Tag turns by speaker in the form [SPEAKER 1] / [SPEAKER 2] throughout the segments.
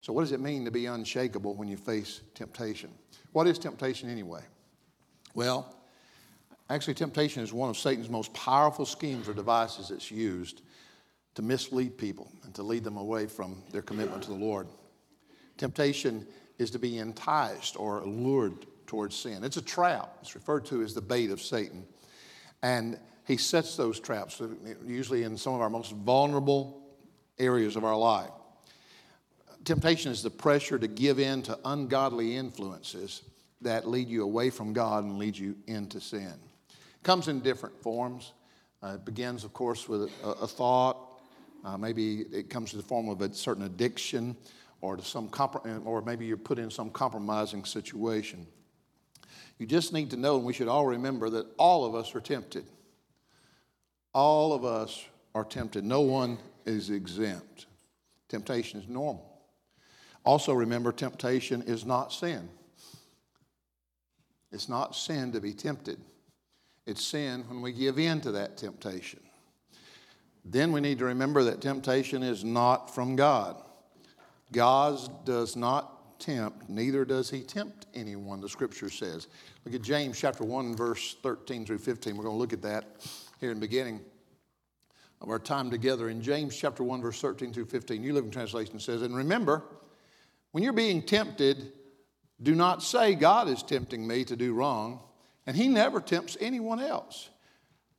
[SPEAKER 1] So, what does it mean to be unshakable when you face temptation? What is temptation anyway? Well, actually, temptation is one of Satan's most powerful schemes or devices that's used to mislead people and to lead them away from their commitment to the Lord. Temptation is to be enticed or lured towards sin. It's a trap. It's referred to as the bait of Satan. And he sets those traps, uh, usually in some of our most vulnerable areas of our life. Temptation is the pressure to give in to ungodly influences that lead you away from God and lead you into sin. It comes in different forms. Uh, it begins, of course, with a, a thought. Uh, maybe it comes in the form of a certain addiction or, to some comprom- or maybe you're put in some compromising situation. You just need to know, and we should all remember, that all of us are tempted. All of us are tempted. No one is exempt. Temptation is normal. Also, remember, temptation is not sin. It's not sin to be tempted, it's sin when we give in to that temptation. Then we need to remember that temptation is not from God. God does not tempt, neither does he tempt anyone, the scripture says. Look at James chapter 1, verse 13 through 15. We're going to look at that here in the beginning of our time together. In James chapter 1, verse 13 through 15, New Living Translation says, And remember, when you're being tempted, do not say, God is tempting me to do wrong, and He never tempts anyone else.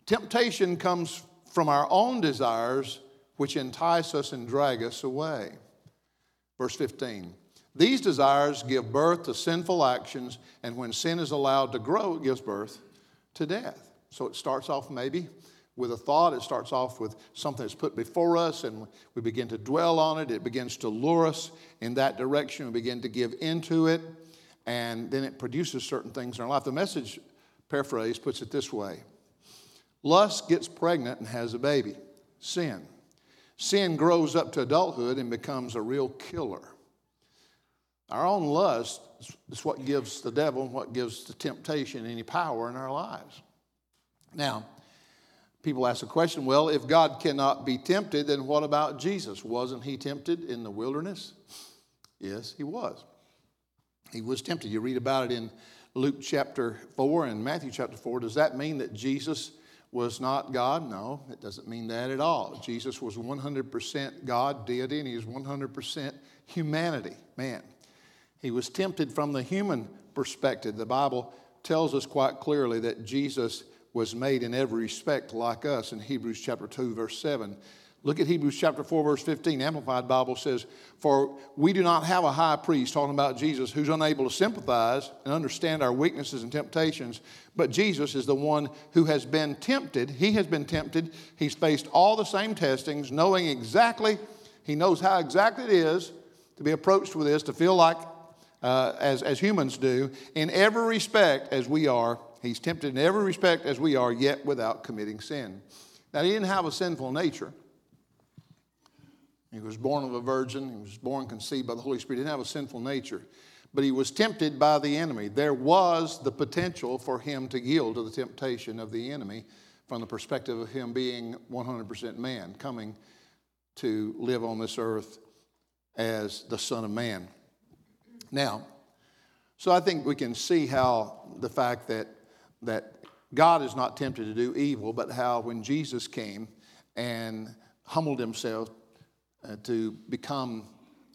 [SPEAKER 1] Temptation comes from our own desires, which entice us and drag us away. Verse 15 These desires give birth to sinful actions, and when sin is allowed to grow, it gives birth to death. So it starts off maybe with a thought. It starts off with something that's put before us, and we begin to dwell on it. It begins to lure us in that direction. We begin to give into it, and then it produces certain things in our life. The message, paraphrase, puts it this way Lust gets pregnant and has a baby, sin. Sin grows up to adulthood and becomes a real killer. Our own lust is what gives the devil, and what gives the temptation any power in our lives. Now, People ask the question well, if God cannot be tempted, then what about Jesus? Wasn't he tempted in the wilderness? Yes, he was. He was tempted. You read about it in Luke chapter 4 and Matthew chapter 4. Does that mean that Jesus was not God? No, it doesn't mean that at all. Jesus was 100% God, deity, and he was 100% humanity, man. He was tempted from the human perspective. The Bible tells us quite clearly that Jesus was made in every respect like us in Hebrews chapter 2, verse 7. Look at Hebrews chapter 4, verse 15. Amplified Bible says, For we do not have a high priest, talking about Jesus, who's unable to sympathize and understand our weaknesses and temptations, but Jesus is the one who has been tempted. He has been tempted. He's faced all the same testings, knowing exactly, he knows how exactly it is to be approached with this, to feel like, uh, as, as humans do, in every respect as we are He's tempted in every respect as we are, yet without committing sin. Now, he didn't have a sinful nature. He was born of a virgin. He was born conceived by the Holy Spirit. He didn't have a sinful nature. But he was tempted by the enemy. There was the potential for him to yield to the temptation of the enemy from the perspective of him being 100% man, coming to live on this earth as the Son of Man. Now, so I think we can see how the fact that that God is not tempted to do evil, but how when Jesus came and humbled himself uh, to become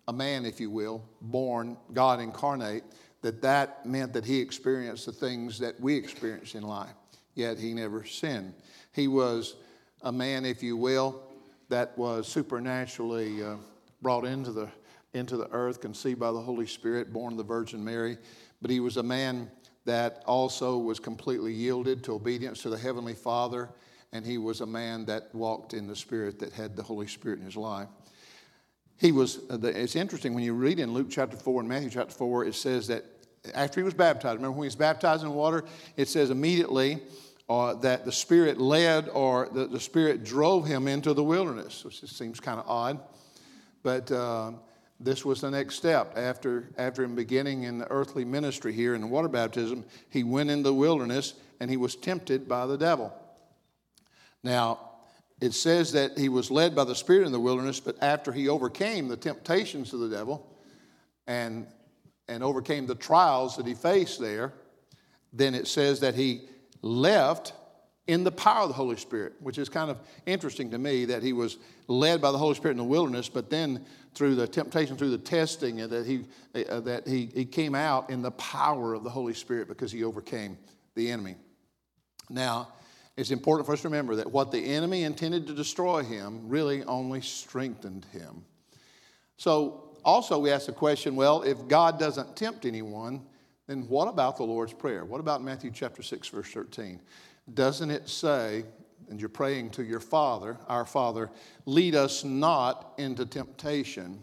[SPEAKER 1] a man, if you will, born, God incarnate, that that meant that he experienced the things that we experience in life, yet he never sinned. He was a man, if you will, that was supernaturally uh, brought into the, into the earth, conceived by the Holy Spirit, born of the Virgin Mary, but he was a man that also was completely yielded to obedience to the Heavenly Father, and he was a man that walked in the Spirit that had the Holy Spirit in his life. He was, it's interesting when you read in Luke chapter 4 and Matthew chapter 4, it says that after he was baptized, remember when he was baptized in water, it says immediately uh, that the Spirit led or the, the Spirit drove him into the wilderness, which just seems kind of odd. But uh, this was the next step. After, after him beginning in the earthly ministry here in the water baptism, he went into the wilderness and he was tempted by the devil. Now, it says that he was led by the Spirit in the wilderness, but after he overcame the temptations of the devil, and, and overcame the trials that he faced there, then it says that he left in the power of the Holy Spirit, which is kind of interesting to me that he was led by the Holy Spirit in the wilderness, but then through the temptation, through the testing, that he uh, that he, he came out in the power of the Holy Spirit because he overcame the enemy. Now, it's important for us to remember that what the enemy intended to destroy him really only strengthened him. So, also, we ask the question well, if God doesn't tempt anyone, then what about the Lord's Prayer? What about Matthew chapter 6, verse 13? Doesn't it say, and you're praying to your Father, our Father, lead us not into temptation?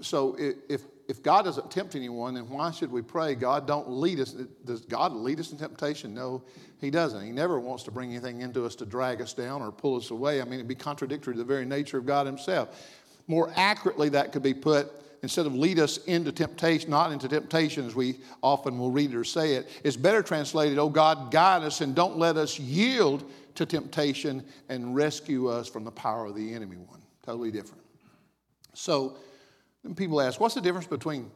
[SPEAKER 1] So if, if God doesn't tempt anyone, then why should we pray, God, don't lead us? Does God lead us in temptation? No, He doesn't. He never wants to bring anything into us to drag us down or pull us away. I mean, it'd be contradictory to the very nature of God Himself. More accurately, that could be put instead of lead us into temptation, not into temptation as we often will read or say it, it's better translated, oh God, guide us and don't let us yield to temptation and rescue us from the power of the enemy one. Totally different. So then people ask, what's the difference between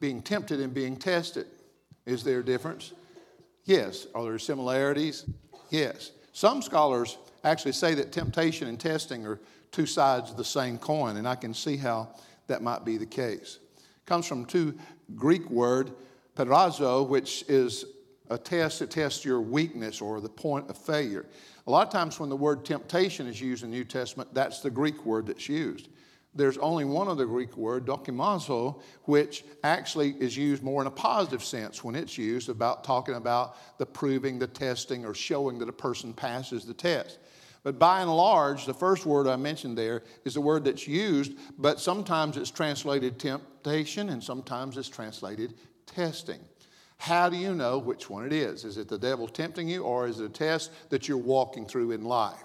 [SPEAKER 1] being tempted and being tested? Is there a difference? Yes. Are there similarities? Yes. Some scholars actually say that temptation and testing are two sides of the same coin, and I can see how that might be the case. It comes from two Greek word, peirazo, which is a test that tests your weakness or the point of failure. A lot of times when the word temptation is used in the New Testament, that's the Greek word that's used. There's only one other Greek word, dokimazo, which actually is used more in a positive sense when it's used about talking about the proving, the testing, or showing that a person passes the test. But by and large, the first word I mentioned there is a word that's used, but sometimes it's translated temptation and sometimes it's translated testing. How do you know which one it is? Is it the devil tempting you or is it a test that you're walking through in life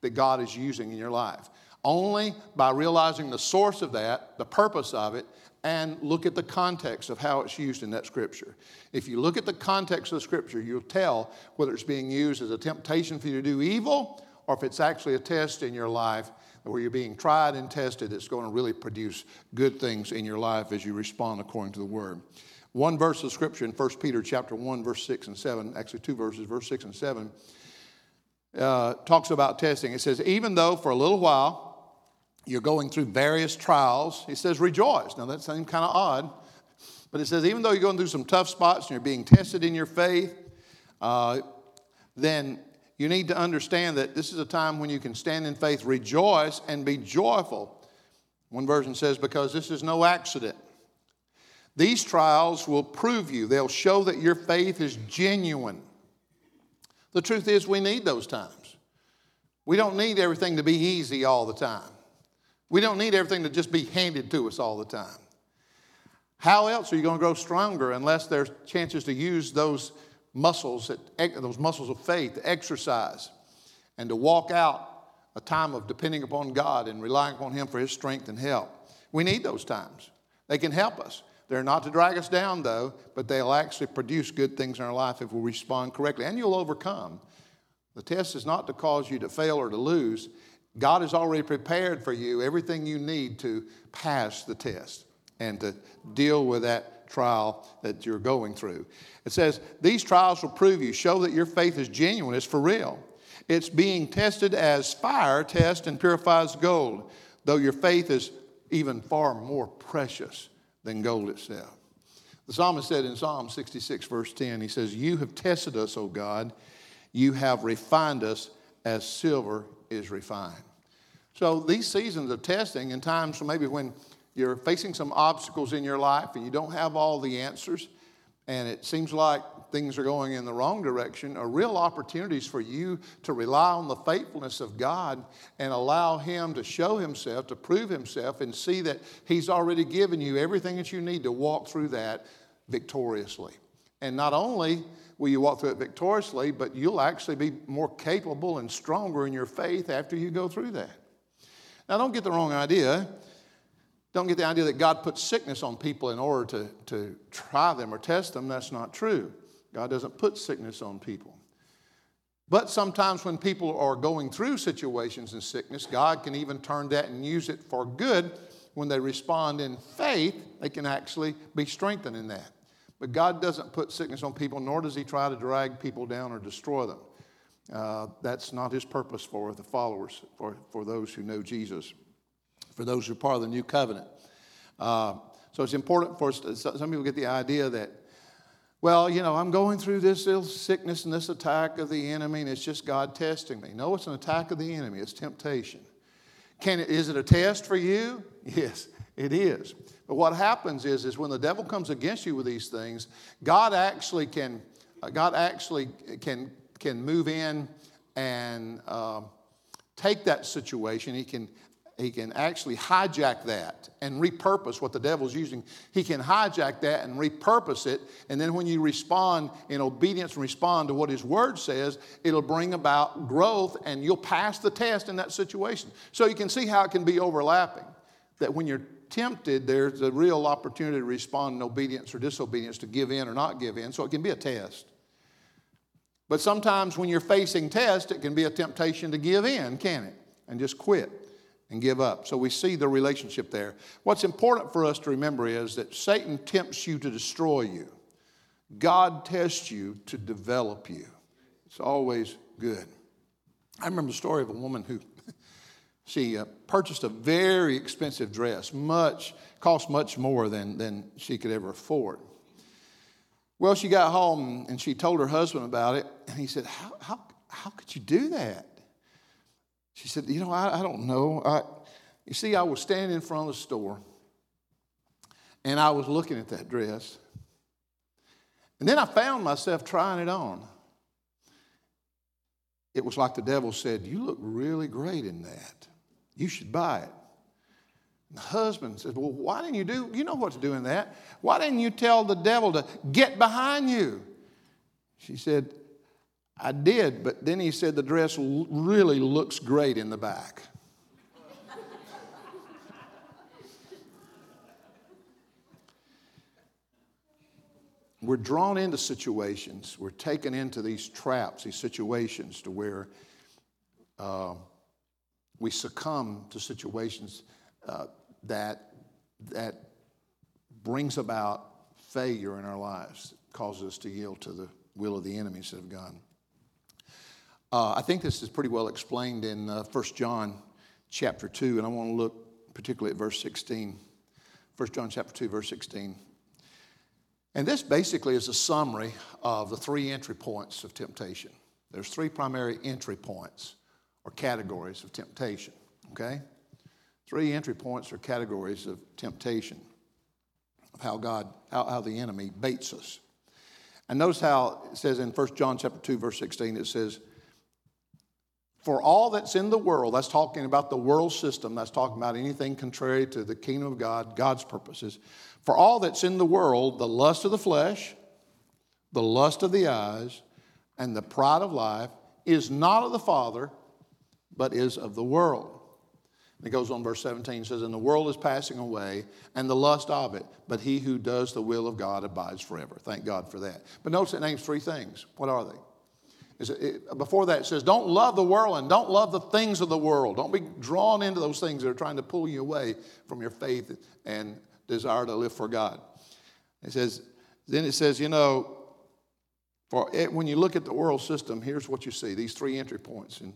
[SPEAKER 1] that God is using in your life? Only by realizing the source of that, the purpose of it, and look at the context of how it's used in that scripture. If you look at the context of the scripture, you'll tell whether it's being used as a temptation for you to do evil or if it's actually a test in your life where you're being tried and tested that's going to really produce good things in your life as you respond according to the word. One verse of scripture in 1 Peter chapter 1, verse 6 and 7, actually two verses, verse 6 and 7, uh, talks about testing. It says, even though for a little while you're going through various trials, he says, rejoice. Now that seems kind of odd, but it says, even though you're going through some tough spots and you're being tested in your faith, uh, then you need to understand that this is a time when you can stand in faith, rejoice, and be joyful. One version says, because this is no accident. These trials will prove you, they'll show that your faith is genuine. The truth is, we need those times. We don't need everything to be easy all the time. We don't need everything to just be handed to us all the time. How else are you going to grow stronger unless there's chances to use those muscles, that, those muscles of faith to exercise and to walk out a time of depending upon God and relying upon Him for His strength and help. We need those times. They can help us. They're not to drag us down, though, but they'll actually produce good things in our life if we respond correctly, and you'll overcome. The test is not to cause you to fail or to lose. God has already prepared for you everything you need to pass the test and to deal with that trial that you're going through. It says, These trials will prove you, show that your faith is genuine, it's for real. It's being tested as fire tests and purifies gold, though your faith is even far more precious than gold itself. The psalmist said in Psalm 66, verse 10, he says, You have tested us, O God. You have refined us as silver is refined. So these seasons of testing and times maybe when you're facing some obstacles in your life and you don't have all the answers, and it seems like things are going in the wrong direction, are real opportunities for you to rely on the faithfulness of God and allow Him to show Himself, to prove Himself, and see that He's already given you everything that you need to walk through that victoriously. And not only will you walk through it victoriously, but you'll actually be more capable and stronger in your faith after you go through that. Now, don't get the wrong idea. Don't get the idea that God puts sickness on people in order to, to try them or test them. That's not true. God doesn't put sickness on people. But sometimes when people are going through situations in sickness, God can even turn that and use it for good when they respond in faith, they can actually be strengthened in that. But God doesn't put sickness on people, nor does He try to drag people down or destroy them. Uh, that's not His purpose for the followers, for, for those who know Jesus, for those who are part of the new covenant. Uh, so it's important for us, to, some people get the idea that, well, you know, I'm going through this ill sickness and this attack of the enemy, and it's just God testing me. No, it's an attack of the enemy, it's temptation. Can it, is it a test for you? Yes, it is. But what happens is, is when the devil comes against you with these things, God actually can, uh, God actually can, can move in and uh, take that situation. He can, he can actually hijack that and repurpose what the devil's using. He can hijack that and repurpose it. And then when you respond in obedience and respond to what his word says, it'll bring about growth and you'll pass the test in that situation. So you can see how it can be overlapping. That when you're tempted, there's a real opportunity to respond in obedience or disobedience, to give in or not give in. So it can be a test. But sometimes when you're facing test, it can be a temptation to give in, can it? And just quit and give up. So we see the relationship there. What's important for us to remember is that Satan tempts you to destroy you. God tests you to develop you. It's always good. I remember the story of a woman who she uh, purchased a very expensive dress, much cost much more than, than she could ever afford. Well, she got home and she told her husband about it, and he said, How, how, how could you do that? She said, You know, I, I don't know. I, you see, I was standing in front of the store and I was looking at that dress. And then I found myself trying it on. It was like the devil said, You look really great in that. You should buy it. And the husband says, Well, why didn't you do? You know what to do in that. Why didn't you tell the devil to get behind you? She said, I did, but then he said the dress really looks great in the back. we're drawn into situations, we're taken into these traps, these situations to where uh, we succumb to situations uh, that, that brings about failure in our lives, causes us to yield to the will of the enemy instead of God. Uh, I think this is pretty well explained in uh, 1 John chapter 2, and I want to look particularly at verse 16. 1 John chapter 2, verse 16. And this basically is a summary of the three entry points of temptation. There's three primary entry points or categories of temptation, okay? Three entry points or categories of temptation, of how God, how, how the enemy baits us. And notice how it says in 1 John chapter 2, verse 16, it says, for all that's in the world, that's talking about the world system, that's talking about anything contrary to the kingdom of God, God's purposes. For all that's in the world, the lust of the flesh, the lust of the eyes, and the pride of life is not of the Father, but is of the world. And it goes on, verse 17 says, And the world is passing away, and the lust of it, but he who does the will of God abides forever. Thank God for that. But notice it names three things. What are they? It, before that, it says, don't love the world and don't love the things of the world. Don't be drawn into those things that are trying to pull you away from your faith and desire to live for God. It says, then it says, you know, for it, when you look at the world system, here's what you see these three entry points and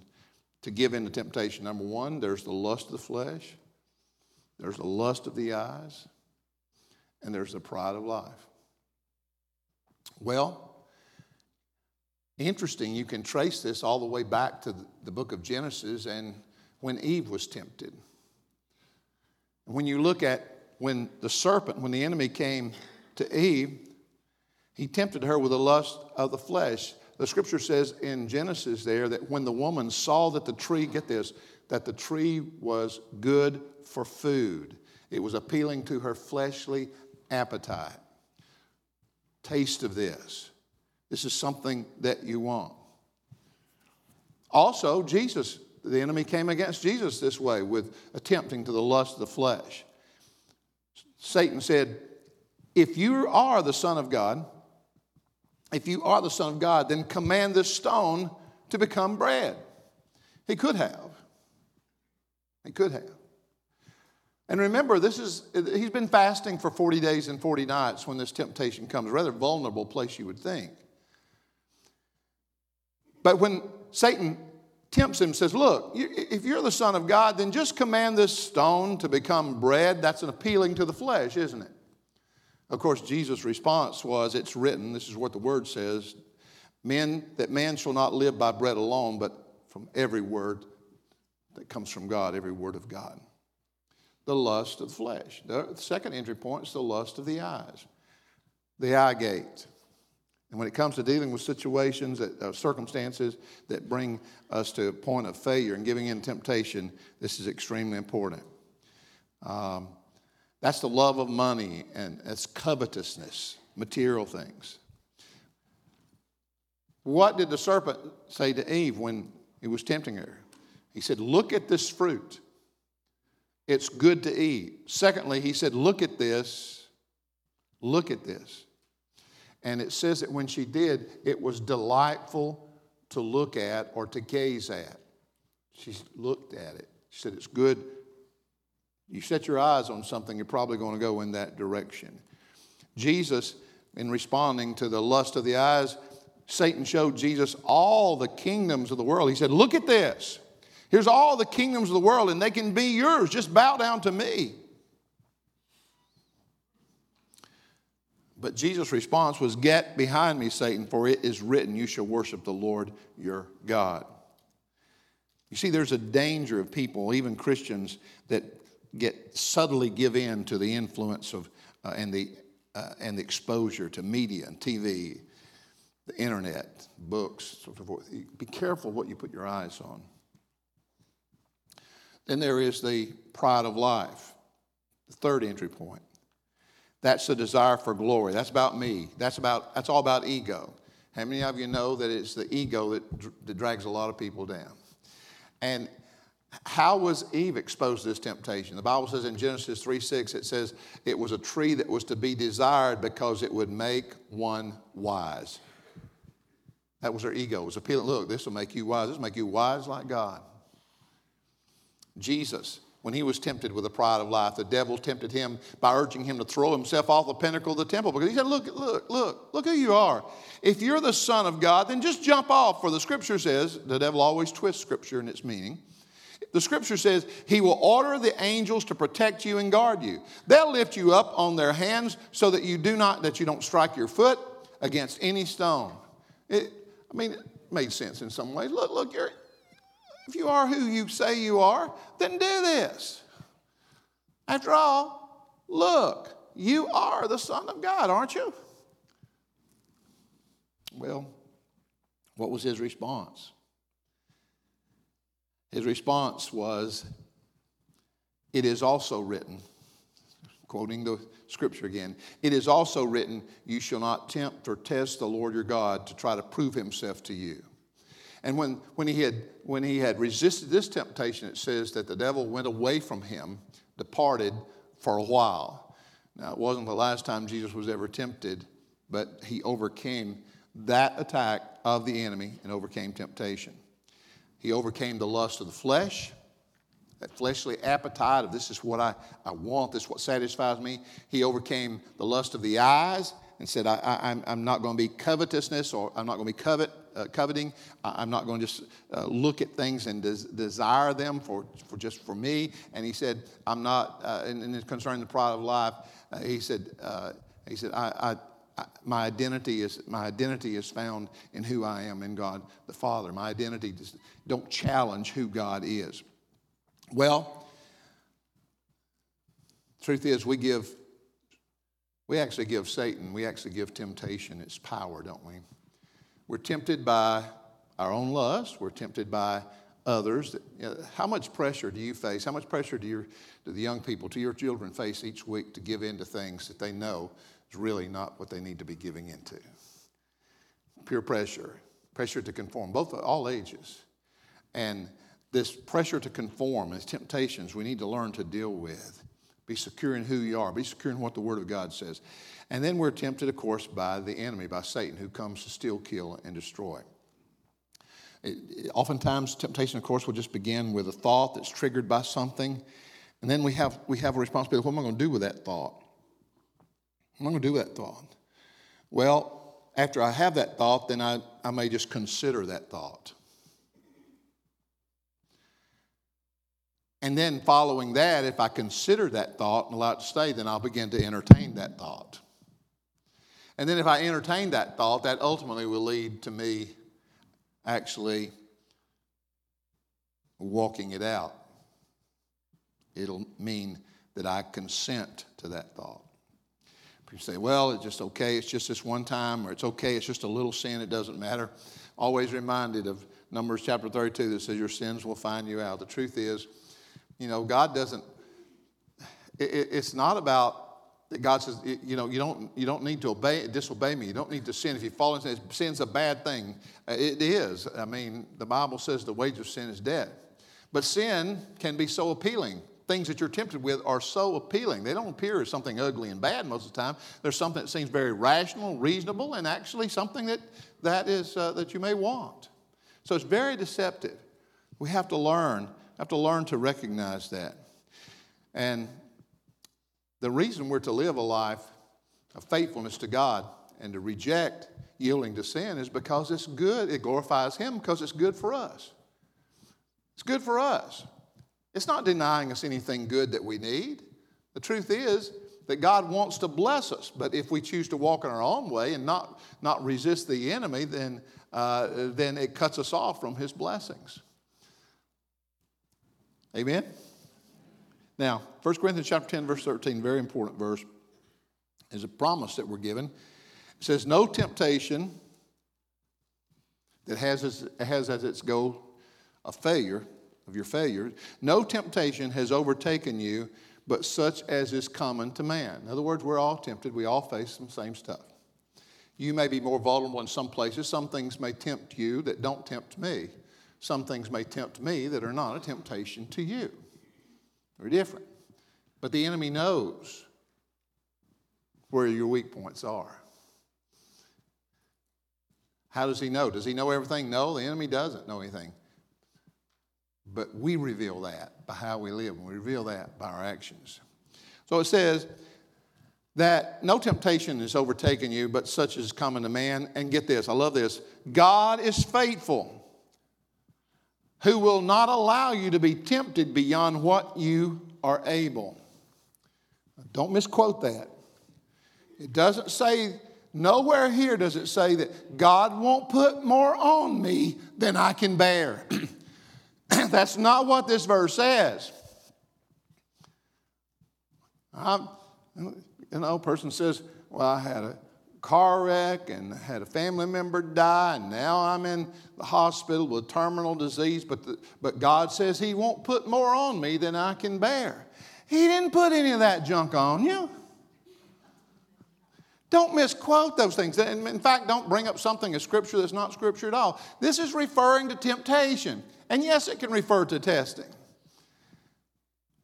[SPEAKER 1] to give in to temptation. Number one, there's the lust of the flesh, there's the lust of the eyes, and there's the pride of life. Well, Interesting, you can trace this all the way back to the book of Genesis and when Eve was tempted. When you look at when the serpent, when the enemy came to Eve, he tempted her with the lust of the flesh. The scripture says in Genesis there that when the woman saw that the tree, get this, that the tree was good for food, it was appealing to her fleshly appetite. Taste of this. This is something that you want. Also, Jesus, the enemy came against Jesus this way with attempting to the lust of the flesh. Satan said, If you are the Son of God, if you are the Son of God, then command this stone to become bread. He could have. He could have. And remember, this is he's been fasting for 40 days and 40 nights when this temptation comes. A rather vulnerable place, you would think. But when Satan tempts him, says, Look, if you're the Son of God, then just command this stone to become bread. That's an appealing to the flesh, isn't it? Of course, Jesus' response was, It's written, this is what the word says, men, that man shall not live by bread alone, but from every word that comes from God, every word of God. The lust of the flesh. The second entry point is the lust of the eyes, the eye gate. And when it comes to dealing with situations, that, uh, circumstances that bring us to a point of failure and giving in temptation, this is extremely important. Um, that's the love of money and that's covetousness, material things. What did the serpent say to Eve when he was tempting her? He said, Look at this fruit. It's good to eat. Secondly, he said, Look at this. Look at this. And it says that when she did, it was delightful to look at or to gaze at. She looked at it. She said, It's good. You set your eyes on something, you're probably going to go in that direction. Jesus, in responding to the lust of the eyes, Satan showed Jesus all the kingdoms of the world. He said, Look at this. Here's all the kingdoms of the world, and they can be yours. Just bow down to me. But Jesus' response was, Get behind me, Satan, for it is written, You shall worship the Lord your God. You see, there's a danger of people, even Christians, that get subtly give in to the influence of uh, and the uh, and the exposure to media and TV, the internet, books, so forth. Be careful what you put your eyes on. Then there is the pride of life, the third entry point. That's the desire for glory. That's about me. That's, about, that's all about ego. How many of you know that it's the ego that, that drags a lot of people down? And how was Eve exposed to this temptation? The Bible says in Genesis 3 6, it says it was a tree that was to be desired because it would make one wise. That was her ego. It was appealing. Look, this will make you wise. This will make you wise like God. Jesus when he was tempted with the pride of life. The devil tempted him by urging him to throw himself off the pinnacle of the temple because he said, Look, look, look, look who you are. If you're the Son of God, then just jump off. For the scripture says, the devil always twists scripture in its meaning. The scripture says, He will order the angels to protect you and guard you. They'll lift you up on their hands so that you do not, that you don't strike your foot against any stone. It, I mean, it made sense in some ways. Look, look, you're, if you are who you say you are, then do this. After all, look, you are the Son of God, aren't you? Well, what was his response? His response was, It is also written, quoting the scripture again, it is also written, You shall not tempt or test the Lord your God to try to prove himself to you. And when, when, he had, when he had resisted this temptation, it says that the devil went away from him, departed for a while. Now, it wasn't the last time Jesus was ever tempted, but he overcame that attack of the enemy and overcame temptation. He overcame the lust of the flesh, that fleshly appetite of this is what I, I want, this is what satisfies me. He overcame the lust of the eyes and said, I, am not going to be covetousness or I'm not going to be covet, uh, coveting. I'm not going to just uh, look at things and des- desire them for, for just for me. And he said, I'm not, uh, and, and concerning the pride of life, uh, he said, uh, he said, I, I, I, my identity is my identity is found in who I am in God the Father. My identity does, don't challenge who God is. Well, truth is, we give, we actually give Satan, we actually give temptation its power, don't we? We're tempted by our own lust. We're tempted by others. How much pressure do you face? How much pressure do, your, do the young people, to your children face each week to give in to things that they know is really not what they need to be giving into? Pure pressure, pressure to conform, both all ages. And this pressure to conform, these temptations, we need to learn to deal with. Be secure in who you are. Be secure in what the Word of God says. And then we're tempted, of course, by the enemy, by Satan, who comes to steal, kill, and destroy. It, it, oftentimes, temptation, of course, will just begin with a thought that's triggered by something. And then we have, we have a responsibility. What am I going to do with that thought? What am I going to do with that thought? Well, after I have that thought, then I, I may just consider that thought. And then following that, if I consider that thought and allow it to stay, then I'll begin to entertain that thought. And then if I entertain that thought, that ultimately will lead to me actually walking it out. It'll mean that I consent to that thought. You say, well, it's just okay, it's just this one time, or it's okay, it's just a little sin, it doesn't matter. Always reminded of Numbers chapter 32 that says, Your sins will find you out. The truth is, you know, God doesn't, it, it's not about that God says, you know, you don't, you don't need to obey, disobey me. You don't need to sin. If you fall into sin, sin's a bad thing. Uh, it is. I mean, the Bible says the wage of sin is death. But sin can be so appealing. Things that you're tempted with are so appealing. They don't appear as something ugly and bad most of the time. There's something that seems very rational, reasonable, and actually something that, that, is, uh, that you may want. So it's very deceptive. We have to learn have to learn to recognize that. And the reason we're to live a life of faithfulness to God and to reject yielding to sin is because it's good. It glorifies Him because it's good for us. It's good for us. It's not denying us anything good that we need. The truth is that God wants to bless us, but if we choose to walk in our own way and not, not resist the enemy, then, uh, then it cuts us off from His blessings. Amen? Now, 1 Corinthians chapter 10, verse 13, very important verse, is a promise that we're given. It says, No temptation that has as, has as its goal a failure of your failure, no temptation has overtaken you but such as is common to man. In other words, we're all tempted, we all face the same stuff. You may be more vulnerable in some places. Some things may tempt you that don't tempt me. Some things may tempt me that are not a temptation to you. They're different. But the enemy knows where your weak points are. How does he know? Does he know everything? No, the enemy doesn't know anything. But we reveal that by how we live, and we reveal that by our actions. So it says that no temptation is overtaken you, but such as is common to man. And get this, I love this God is faithful who will not allow you to be tempted beyond what you are able. Don't misquote that. It doesn't say, nowhere here does it say that God won't put more on me than I can bear. That's not what this verse says. I'm, you know, a person says, Well, I had a car wreck and had a family member die, and now I'm in the hospital with terminal disease, but, the, but God says He won't put more on me than I can bear. He didn't put any of that junk on you. Don't misquote those things. In fact, don't bring up something as scripture that's not scripture at all. This is referring to temptation. And yes, it can refer to testing.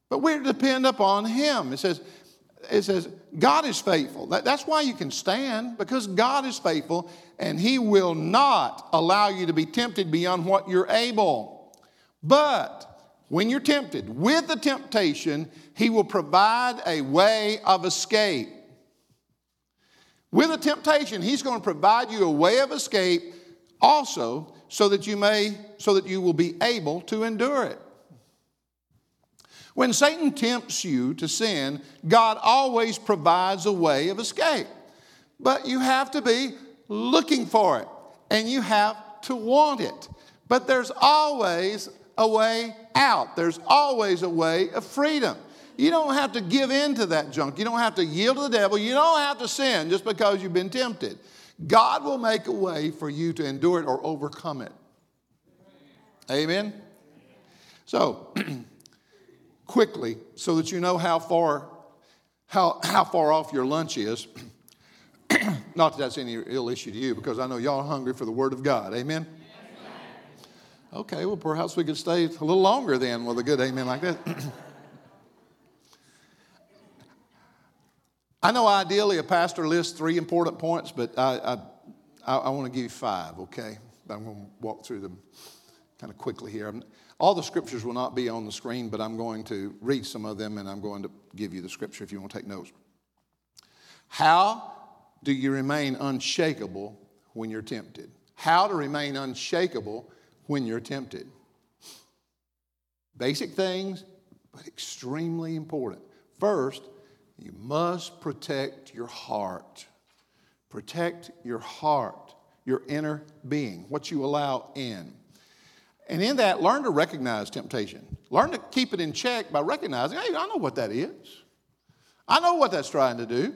[SPEAKER 1] But we're to depend upon Him. It says, it says, God is faithful. That, that's why you can stand, because God is faithful, and He will not allow you to be tempted beyond what you're able. But when you're tempted, with the temptation, He will provide a way of escape. With the temptation, He's going to provide you a way of escape also so that you may, so that you will be able to endure it. When Satan tempts you to sin, God always provides a way of escape. But you have to be looking for it and you have to want it. But there's always a way out, there's always a way of freedom. You don't have to give in to that junk. You don't have to yield to the devil. You don't have to sin just because you've been tempted. God will make a way for you to endure it or overcome it. Amen? So, quickly so that you know how far, how, how far off your lunch is. Not that that's any ill issue to you, because I know y'all are hungry for the Word of God. Amen? Okay, well, perhaps we could stay a little longer then with a good amen like that. I know ideally a pastor lists three important points, but I, I, I, want to give you five, okay? I'm going to walk through them kind of quickly here. All the scriptures will not be on the screen, but I'm going to read some of them and I'm going to give you the scripture if you want to take notes. How do you remain unshakable when you're tempted? How to remain unshakable when you're tempted. Basic things, but extremely important. First, you must protect your heart. Protect your heart, your inner being, what you allow in. And in that, learn to recognize temptation. Learn to keep it in check by recognizing, hey, I know what that is. I know what that's trying to do.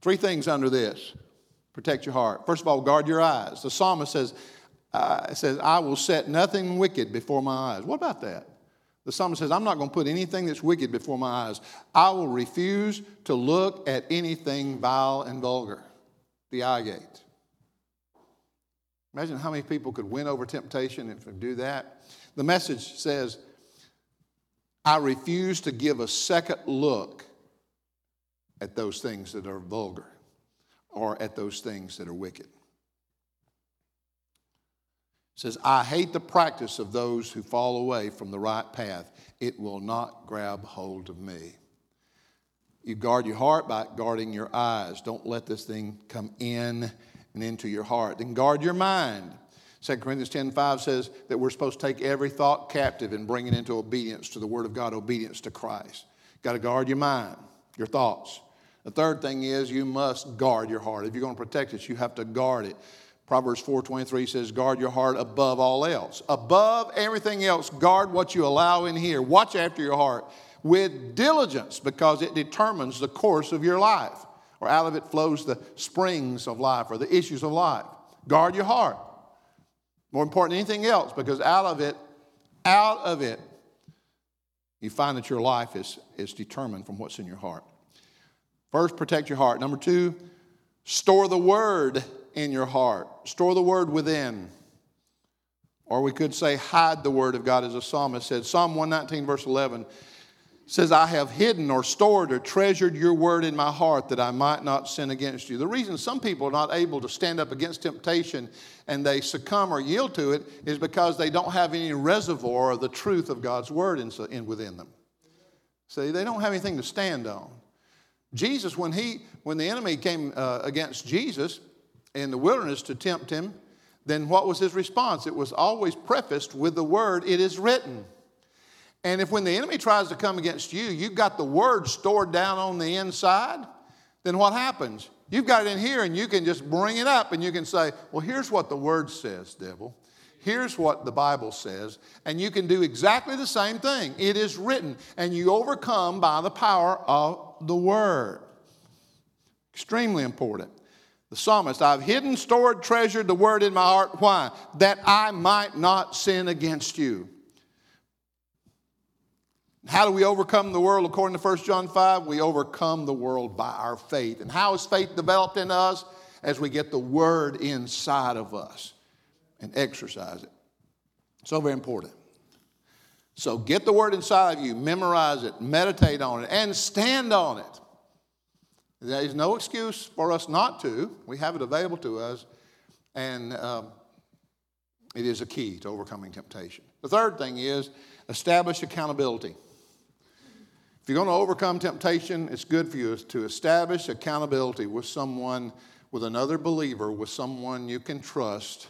[SPEAKER 1] Three things under this protect your heart. First of all, guard your eyes. The psalmist says, uh, says, I will set nothing wicked before my eyes. What about that? The psalmist says, I'm not going to put anything that's wicked before my eyes. I will refuse to look at anything vile and vulgar. The eye gate. Imagine how many people could win over temptation if they do that. The message says, I refuse to give a second look at those things that are vulgar or at those things that are wicked. It says, I hate the practice of those who fall away from the right path. It will not grab hold of me. You guard your heart by guarding your eyes. Don't let this thing come in and into your heart. Then guard your mind. 2 Corinthians 10 5 says that we're supposed to take every thought captive and bring it into obedience to the Word of God, obedience to Christ. Got to guard your mind, your thoughts. The third thing is you must guard your heart. If you're going to protect it, you have to guard it. Proverbs 4:23 says, "Guard your heart above all else. Above everything else, guard what you allow in here. Watch after your heart with diligence because it determines the course of your life. Or out of it flows the springs of life or the issues of life. Guard your heart. More important than anything else because out of it, out of it, you find that your life is, is determined from what's in your heart. First, protect your heart. Number two, store the word in your heart. Store the word within. Or we could say, hide the word of God, as a psalmist said. Psalm 119, verse 11 says, I have hidden or stored or treasured your word in my heart that I might not sin against you. The reason some people are not able to stand up against temptation and they succumb or yield to it is because they don't have any reservoir of the truth of God's word in, in within them. See, they don't have anything to stand on. Jesus, when, he, when the enemy came uh, against Jesus in the wilderness to tempt him, then what was his response? It was always prefaced with the word, It is written. And if when the enemy tries to come against you, you've got the word stored down on the inside, then what happens? You've got it in here and you can just bring it up and you can say, Well, here's what the word says, devil. Here's what the Bible says, and you can do exactly the same thing. It is written, and you overcome by the power of the Word. Extremely important. The psalmist, I've hidden, stored, treasured the Word in my heart. Why? That I might not sin against you. How do we overcome the world according to 1 John 5? We overcome the world by our faith. And how is faith developed in us? As we get the Word inside of us and exercise it. So very important. So get the word inside of you, memorize it, meditate on it, and stand on it. There is no excuse for us not to. We have it available to us, and um, it is a key to overcoming temptation. The third thing is establish accountability. If you're going to overcome temptation, it's good for you to establish accountability with someone, with another believer, with someone you can trust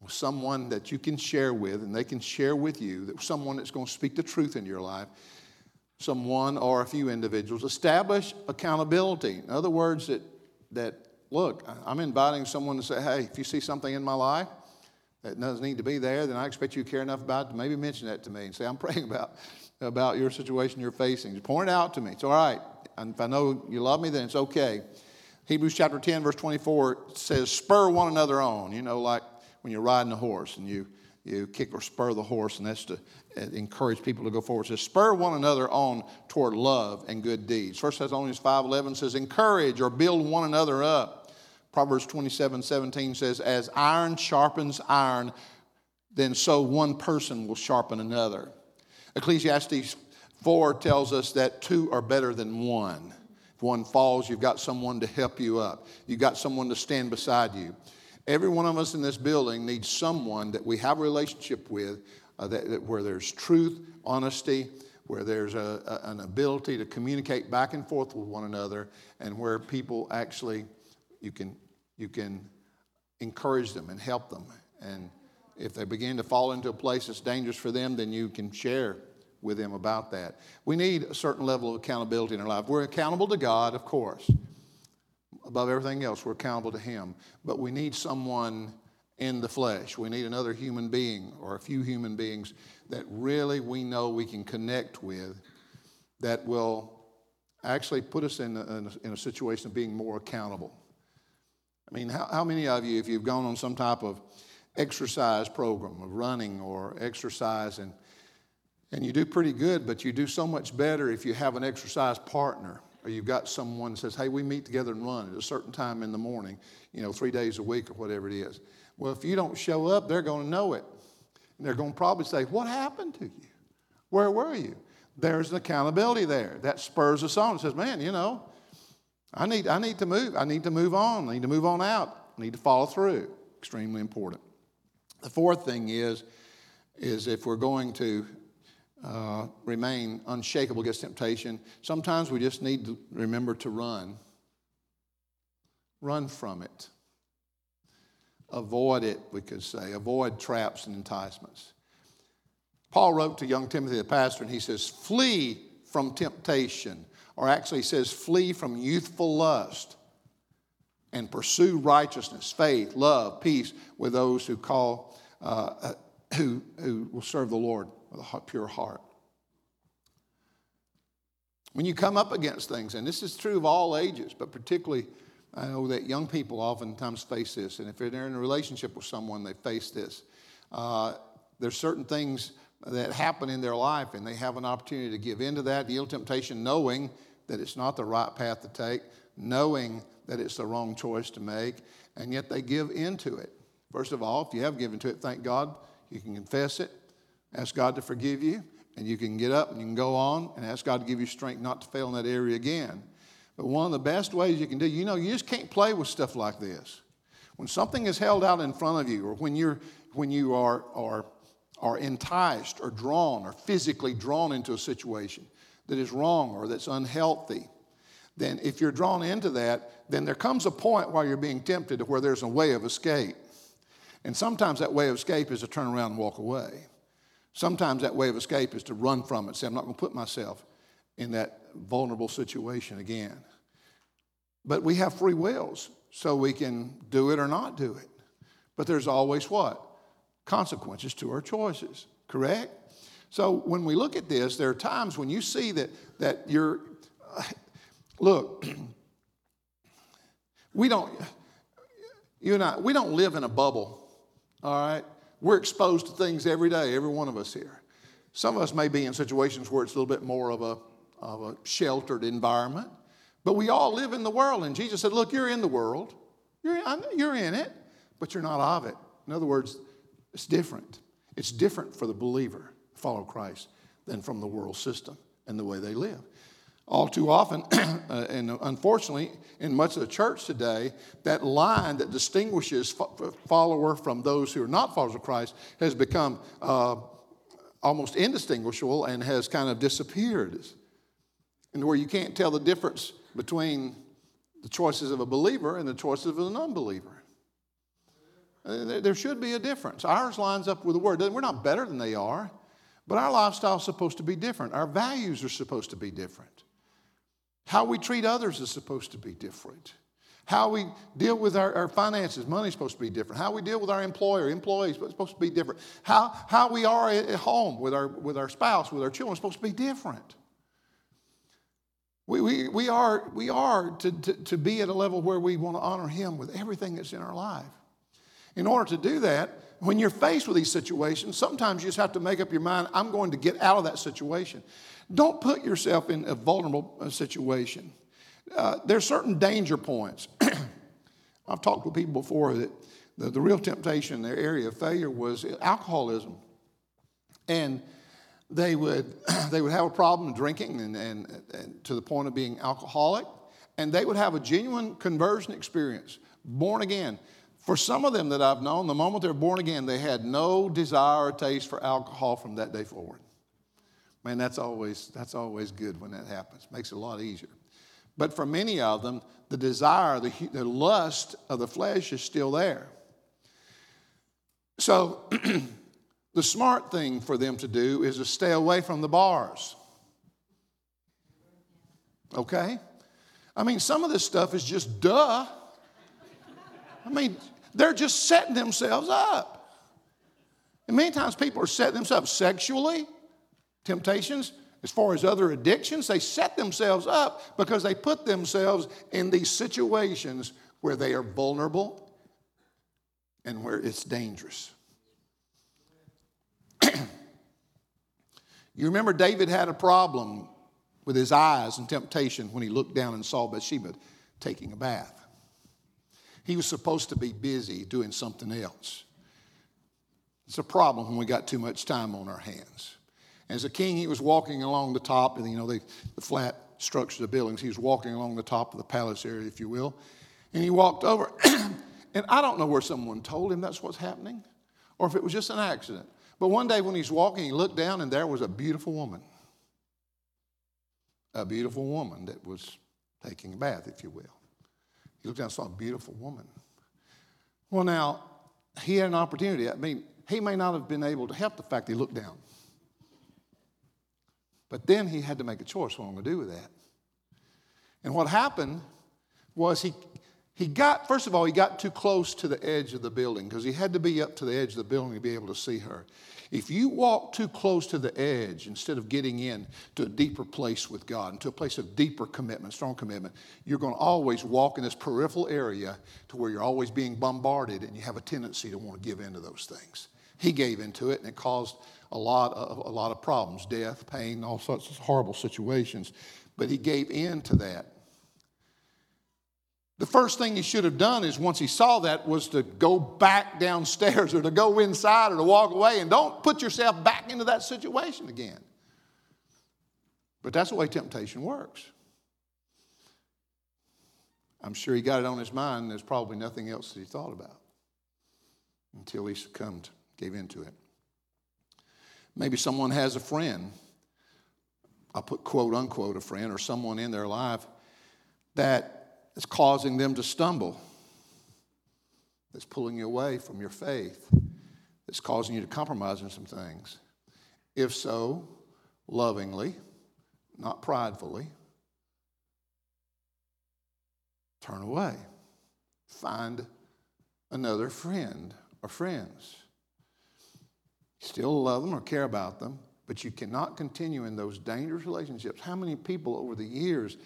[SPEAKER 1] with someone that you can share with and they can share with you, that someone that's going to speak the truth in your life, someone or a few individuals. Establish accountability. In other words, that, that look, I'm inviting someone to say, hey, if you see something in my life that doesn't need to be there, then I expect you to care enough about it to maybe mention that to me and say, I'm praying about, about your situation you're facing. Just point it out to me. It's all right. And if I know you love me, then it's okay. Hebrews chapter 10, verse 24 says, spur one another on. You know, like when you're riding a horse and you, you kick or spur the horse, and that's to uh, encourage people to go forward. It says, spur one another on toward love and good deeds. 1 Thessalonians 5.11 says, encourage or build one another up. Proverbs 27, 17 says, as iron sharpens iron, then so one person will sharpen another. Ecclesiastes 4 tells us that two are better than one. If one falls, you've got someone to help you up. You've got someone to stand beside you. Every one of us in this building needs someone that we have a relationship with uh, that, that, where there's truth, honesty, where there's a, a, an ability to communicate back and forth with one another, and where people actually, you can, you can encourage them and help them. And if they begin to fall into a place that's dangerous for them, then you can share with them about that. We need a certain level of accountability in our life. We're accountable to God, of course. Above everything else, we're accountable to Him. But we need someone in the flesh. We need another human being or a few human beings that really we know we can connect with that will actually put us in a, in a, situation of being more accountable. I mean, how, how many of you, if you've gone on some type of exercise program of running or exercise and and you do pretty good, but you do so much better if you have an exercise partner or you've got someone that says, hey, we meet together and run at a certain time in the morning, you know, three days a week or whatever it is. Well, if you don't show up, they're going to know it. And they're going to probably say, What happened to you? Where were you? There's an accountability there. That spurs us on and says, Man, you know, I need, I need to move. I need to move on. I need to move on out. I need to follow through. Extremely important. The fourth thing is, is if we're going to uh, remain unshakable against temptation, sometimes we just need to remember to run. Run from it. Avoid it, we could say. Avoid traps and enticements. Paul wrote to young Timothy, the pastor, and he says, Flee from temptation, or actually he says, Flee from youthful lust, and pursue righteousness, faith, love, peace with those who call, uh, uh who, who will serve the Lord with a pure heart. When you come up against things, and this is true of all ages, but particularly I know that young people oftentimes face this, and if they're in a relationship with someone, they face this. Uh, there's certain things that happen in their life, and they have an opportunity to give into that, yield temptation, knowing that it's not the right path to take, knowing that it's the wrong choice to make, and yet they give into it. First of all, if you have given to it, thank God, you can confess it, ask God to forgive you, and you can get up and you can go on and ask God to give you strength not to fail in that area again. But one of the best ways you can do, you know, you just can't play with stuff like this. When something is held out in front of you, or when you're when you are are are enticed or drawn or physically drawn into a situation that is wrong or that's unhealthy, then if you're drawn into that, then there comes a point while you're being tempted to where there's a way of escape. And sometimes that way of escape is to turn around and walk away. Sometimes that way of escape is to run from it, say, I'm not going to put myself in that vulnerable situation again. But we have free wills, so we can do it or not do it. But there's always what? Consequences to our choices, correct? So when we look at this, there are times when you see that, that you're, look, we don't, you and I, we don't live in a bubble, all right? We're exposed to things every day, every one of us here. Some of us may be in situations where it's a little bit more of a of a sheltered environment. But we all live in the world. And Jesus said, Look, you're in the world. You're, you're in it, but you're not of it. In other words, it's different. It's different for the believer, to follow Christ, than from the world system and the way they live. All too often, uh, and unfortunately, in much of the church today, that line that distinguishes follower from those who are not followers of Christ has become uh, almost indistinguishable and has kind of disappeared and where you can't tell the difference between the choices of a believer and the choices of an unbeliever. Uh, there should be a difference. Ours lines up with the Word. We're not better than they are, but our lifestyle is supposed to be different. Our values are supposed to be different. How we treat others is supposed to be different. How we deal with our, our finances, money is supposed to be different. How we deal with our employer, employees supposed to be different. How, how we are at home with our, with our spouse, with our children is supposed to be different. We, we, we are, we are to, to, to be at a level where we want to honor Him with everything that's in our life. In order to do that, when you're faced with these situations, sometimes you just have to make up your mind, I'm going to get out of that situation. Don't put yourself in a vulnerable uh, situation. Uh, there are certain danger points. I've talked with people before that the, the real temptation in their area of failure was alcoholism. And they would, they would have a problem drinking and, and, and to the point of being alcoholic, and they would have a genuine conversion experience, born again, For some of them that I've known, the moment they're born again, they had no desire or taste for alcohol from that day forward. Man, that's always, that's always good when that happens. Makes it a lot easier. But for many of them, the desire, the, the lust of the flesh is still there. So, the smart thing for them to do is to stay away from the bars. Okay? I mean, some of this stuff is just duh. I mean, they're just setting themselves up. And many times people are setting themselves sexually, temptations, as far as other addictions, they set themselves up because they put themselves in these situations where they are vulnerable and where it's dangerous. you remember David had a problem with his eyes and temptation when he looked down and saw Bathsheba taking a bath. He was supposed to be busy doing something else. It's a problem when we got too much time on our hands. As a king, he was walking along the top, and you know, the, the flat structure of buildings. He was walking along the top of the palace area, if you will. And he walked over, and I don't know where someone told him that's what's happening, or if it was just an accident. But one day when he's walking, he looked down, and there was a beautiful woman. A beautiful woman that was taking a bath, if you will. He looked down and saw a beautiful woman. Well, now, he had an opportunity. I mean, he may not have been able to help the fact he looked down. But then he had to make a choice what I'm going to do with that. And what happened was he, he got, first of all, he got too close to the edge of the building because he had to be up to the edge of the building to be able to see her. If you walk too close to the edge instead of getting in to a deeper place with God, into a place of deeper commitment, strong commitment, you're going to always walk in this peripheral area to where you're always being bombarded and you have a tendency to want to give in to those things. He gave into it and it caused a lot of, a lot of problems death, pain, all sorts of horrible situations. But he gave in to that. The first thing he should have done is once he saw that was to go back downstairs or to go inside or to walk away and don't put yourself back into that situation again. But that's the way temptation works. I'm sure he got it on his mind. There's probably nothing else that he thought about until he succumbed, gave in to it. Maybe someone has a friend, I'll put quote unquote a friend, or someone in their life that that's causing them to stumble, that's pulling you away from your faith, that's causing you to compromise on some things? If so, lovingly, not pridefully, turn away. Find another friend or friends. Still love them or care about them, but you cannot continue in those dangerous relationships. How many people over the years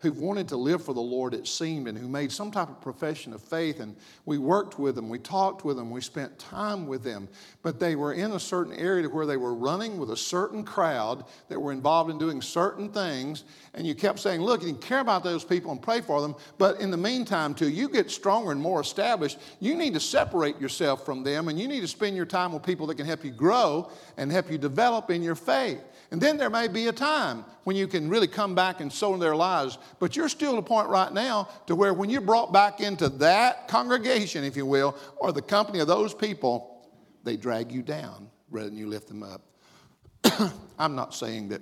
[SPEAKER 1] who wanted to live for the Lord, it seemed, and who made some type of profession of faith. And we worked with them, we talked with them, we spent time with them. But they were in a certain area where they were running with a certain crowd that were involved in doing certain things. And you kept saying, Look, you care about those people and pray for them. But in the meantime, too, you get stronger and more established. You need to separate yourself from them and you need to spend your time with people that can help you grow and help you develop in your faith. And then there may be a time when you can really come back and sow in their lives. But you're still at a point right now to where when you're brought back into that congregation, if you will, or the company of those people, they drag you down rather than you lift them up. I'm not saying that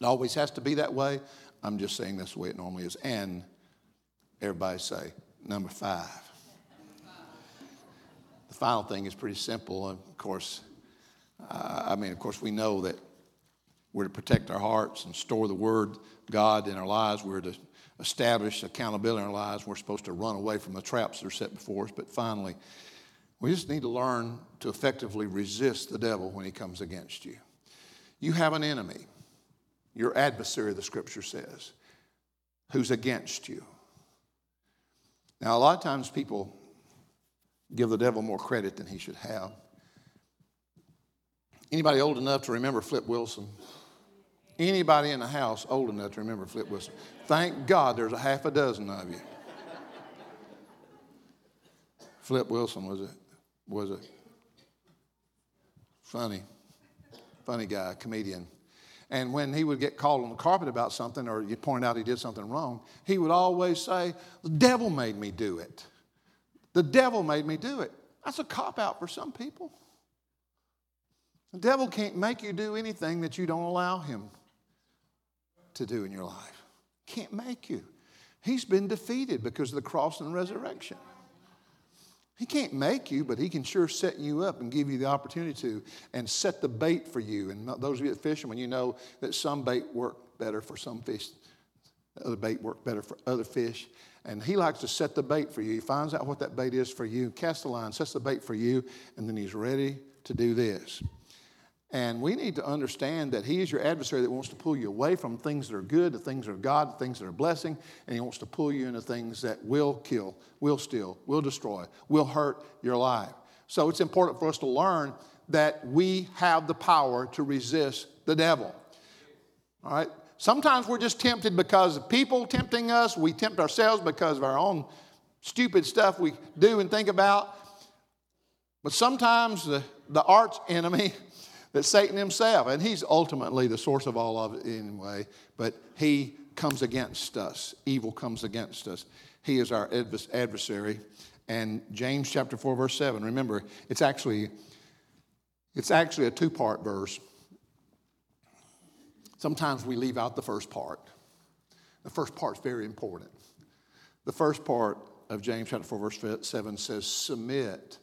[SPEAKER 1] it always has to be that way. I'm just saying that's the way it normally is. And everybody say, number five. The final thing is pretty simple. Of course, uh, I mean, of course, we know that we're to protect our hearts and store the Word God in our lives. We're to establish accountability in our lives. We're supposed to run away from the traps that are set before us. But finally, we just need to learn to effectively resist the devil when he comes against you. You have an enemy, your adversary, the scripture says, who's against you. Now, a lot of times people give the devil more credit than he should have. Anybody old enough to remember Flip Wilson? Anybody in the house old enough to remember Flip Wilson? Thank God there's a half a dozen of you. Flip Wilson was a, was a funny, funny guy, comedian. And when he would get called on the carpet about something or you point out he did something wrong, he would always say, The devil made me do it. The devil made me do it. That's a cop out for some people. The devil can't make you do anything that you don't allow him to do in your life. Can't make you. He's been defeated because of the cross and resurrection. He can't make you, but he can sure set you up and give you the opportunity to and set the bait for you. And those of you that fishermen, you know that some bait work better for some fish, other bait work better for other fish. And he likes to set the bait for you. He finds out what that bait is for you, casts the line, sets the bait for you, and then he's ready to do this. And we need to understand that He is your adversary that wants to pull you away from things that are good, the things that are God, the things that are blessing, and He wants to pull you into things that will kill, will steal, will destroy, will hurt your life. So it's important for us to learn that we have the power to resist the devil. All right? Sometimes we're just tempted because of people tempting us. We tempt ourselves because of our own stupid stuff we do and think about. But sometimes the, the arch enemy Satan himself, and he's ultimately the source of all of it anyway, but he comes against us. Evil comes against us. He is our adversary. And James chapter 4, verse 7, remember, it's actually, it's actually a two-part verse. Sometimes we leave out the first part. The first part's very important. The first part of James chapter 4, verse 7 says, Submit,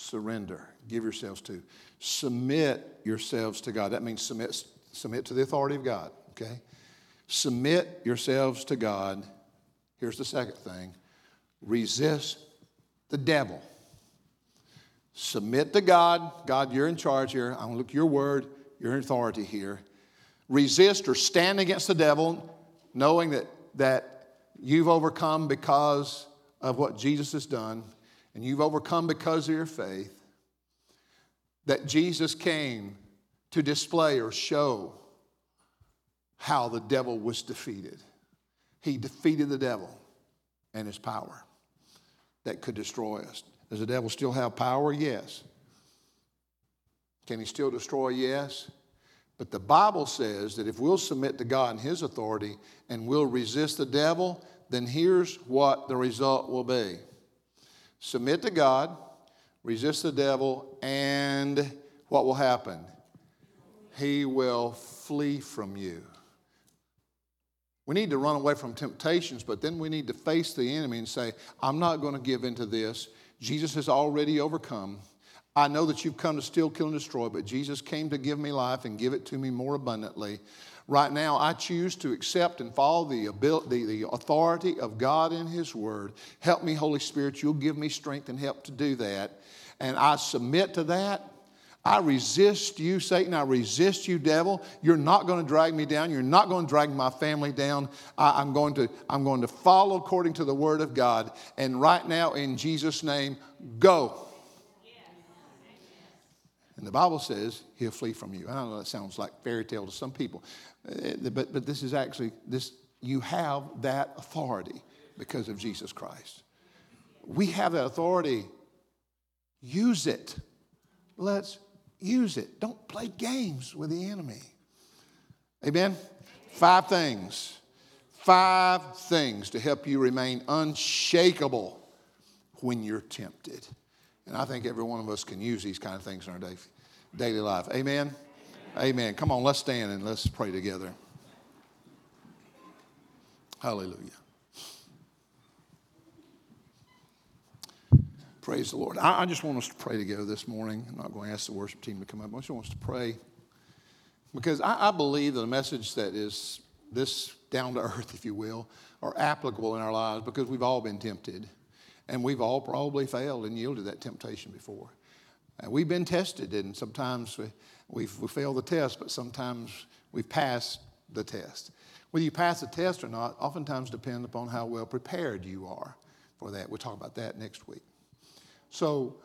[SPEAKER 1] surrender, give yourselves to submit yourselves to God. That means submit, submit to the authority of God, okay? Submit yourselves to God. Here's the second thing resist the devil. Submit to God. God, you're in charge here. I'm going to look your word, your authority here. Resist or stand against the devil, knowing that, that you've overcome because of what Jesus has done, and you've overcome because of your faith that Jesus came to display or show how the devil was defeated. He defeated the devil and his power that could destroy us. Does the devil still have power? Yes. Can he still destroy? Yes. But the Bible says that if we'll submit to God and his authority and we'll resist the devil, then here's what the result will be submit to God resist the devil, and what will happen? He will flee from you. We need to run away from temptations, but then we need to face the enemy and say, I'm not going to give into this. Jesus has already overcome. I know that you've come to steal, kill, and destroy, but Jesus came to give me life and give it to me more abundantly. Right now, I choose to accept and follow the, ability, the, authority of God in His Word. Help me, Holy Spirit. You'll give me strength and help to do that and I submit to that, I resist you, Satan. I resist you, devil. You're not going to drag me down. You're not going to drag my family down. I, am going to, I'm going to follow according to the word of God. And right now, in Jesus' name, go. And the Bible says he'll flee from you. I know, that sounds like fairy tale to some people. Uh, but, but this is actually, this, you have that authority because of Jesus Christ. We have that authority Use it. Let's use it. Don't play games with the enemy. Amen? Five things. Five things to help you remain unshakable when you're tempted. And I think every one of us can use these kind of things in our day, daily life. Amen? Amen? Amen. Come on, let's stand and let's pray together. Hallelujah. Praise the Lord. I, I, just want us to pray together this morning. I'm not going to ask the worship team to come up. I just want us to pray because I, I believe that a message that is this down to earth, if you will, are applicable in our lives because we've all been tempted and we've all probably failed and yielded that temptation before. And we've been tested and sometimes we, we've, we failed the test, but sometimes we've passed the test. Whether you pass the test or not, oftentimes depends upon how well prepared you are for that. We'll talk about that next week. So,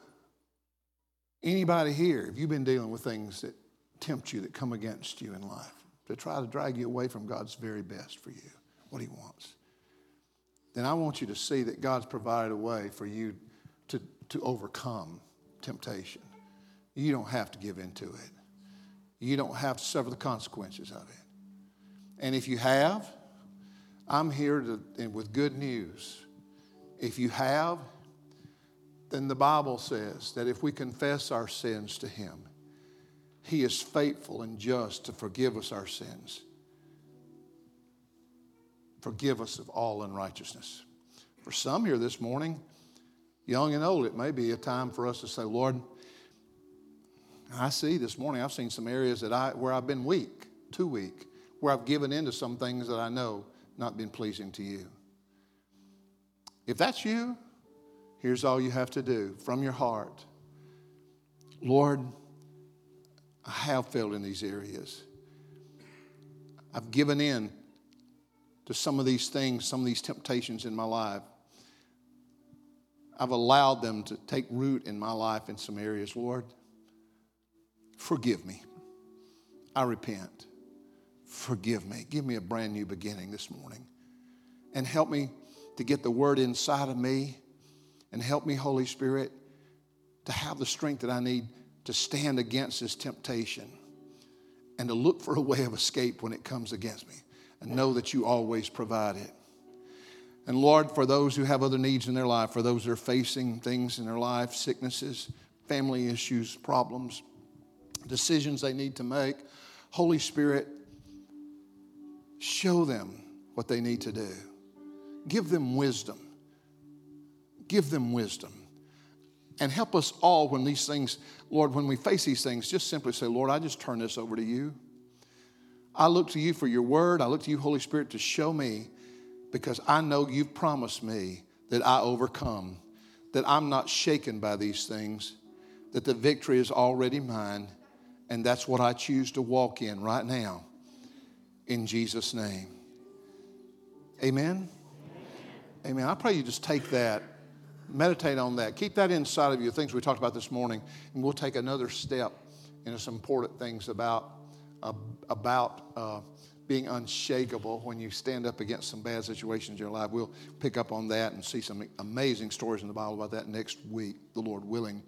[SPEAKER 1] anybody here, if you've been dealing with things that tempt you, that come against you in life, to try to drag you away from God's very best for you, what He wants, then I want you to see that God's provided a way for you to, to overcome temptation. You don't have to give in to it, you don't have to suffer the consequences of it. And if you have, I'm here to, with good news. If you have, then the Bible says that if we confess our sins to Him, He is faithful and just to forgive us our sins. Forgive us of all unrighteousness. For some here this morning, young and old, it may be a time for us to say, Lord, I see this morning, I've seen some areas that I, where I've been weak, too weak, where I've given in to some things that I know not been pleasing to you. If that's you, here's all you have to do from your heart Lord, I have failed in these areas. I've given in to some of these things, some of these temptations in my life. I've allowed them to take root in my life in some areas. Lord, forgive me. I repent. Forgive me. Give me a brand new beginning this morning. And help me to get the word inside of me. And help me, Holy Spirit, to have the strength that I need to stand against this temptation and to look for a way of escape when it comes against me and know that you always provide it. And Lord, for those who have other needs in their life, for those that are facing things in their life, sicknesses, family issues, problems, decisions they need to make, Holy Spirit, show them what they need to do. Give them wisdom. Give them wisdom. And help us all when these things, Lord, when we face these things, just simply say, Lord, I just turn this over to you. I look to you for your word. I look to you, Holy Spirit, to show me because I know you've promised me that I overcome, that I'm not shaken by these things, that the victory is already mine, and that's what I choose to walk in right now. In Jesus' name. Amen. Amen. I pray you just take that, meditate on that, keep that inside of you, things we talked about this morning, and we'll take another step into some important things about, about uh, being unshakable when you stand up against some bad situations in your life. We'll pick up on that and see some amazing stories in the Bible about that next week, the Lord willing.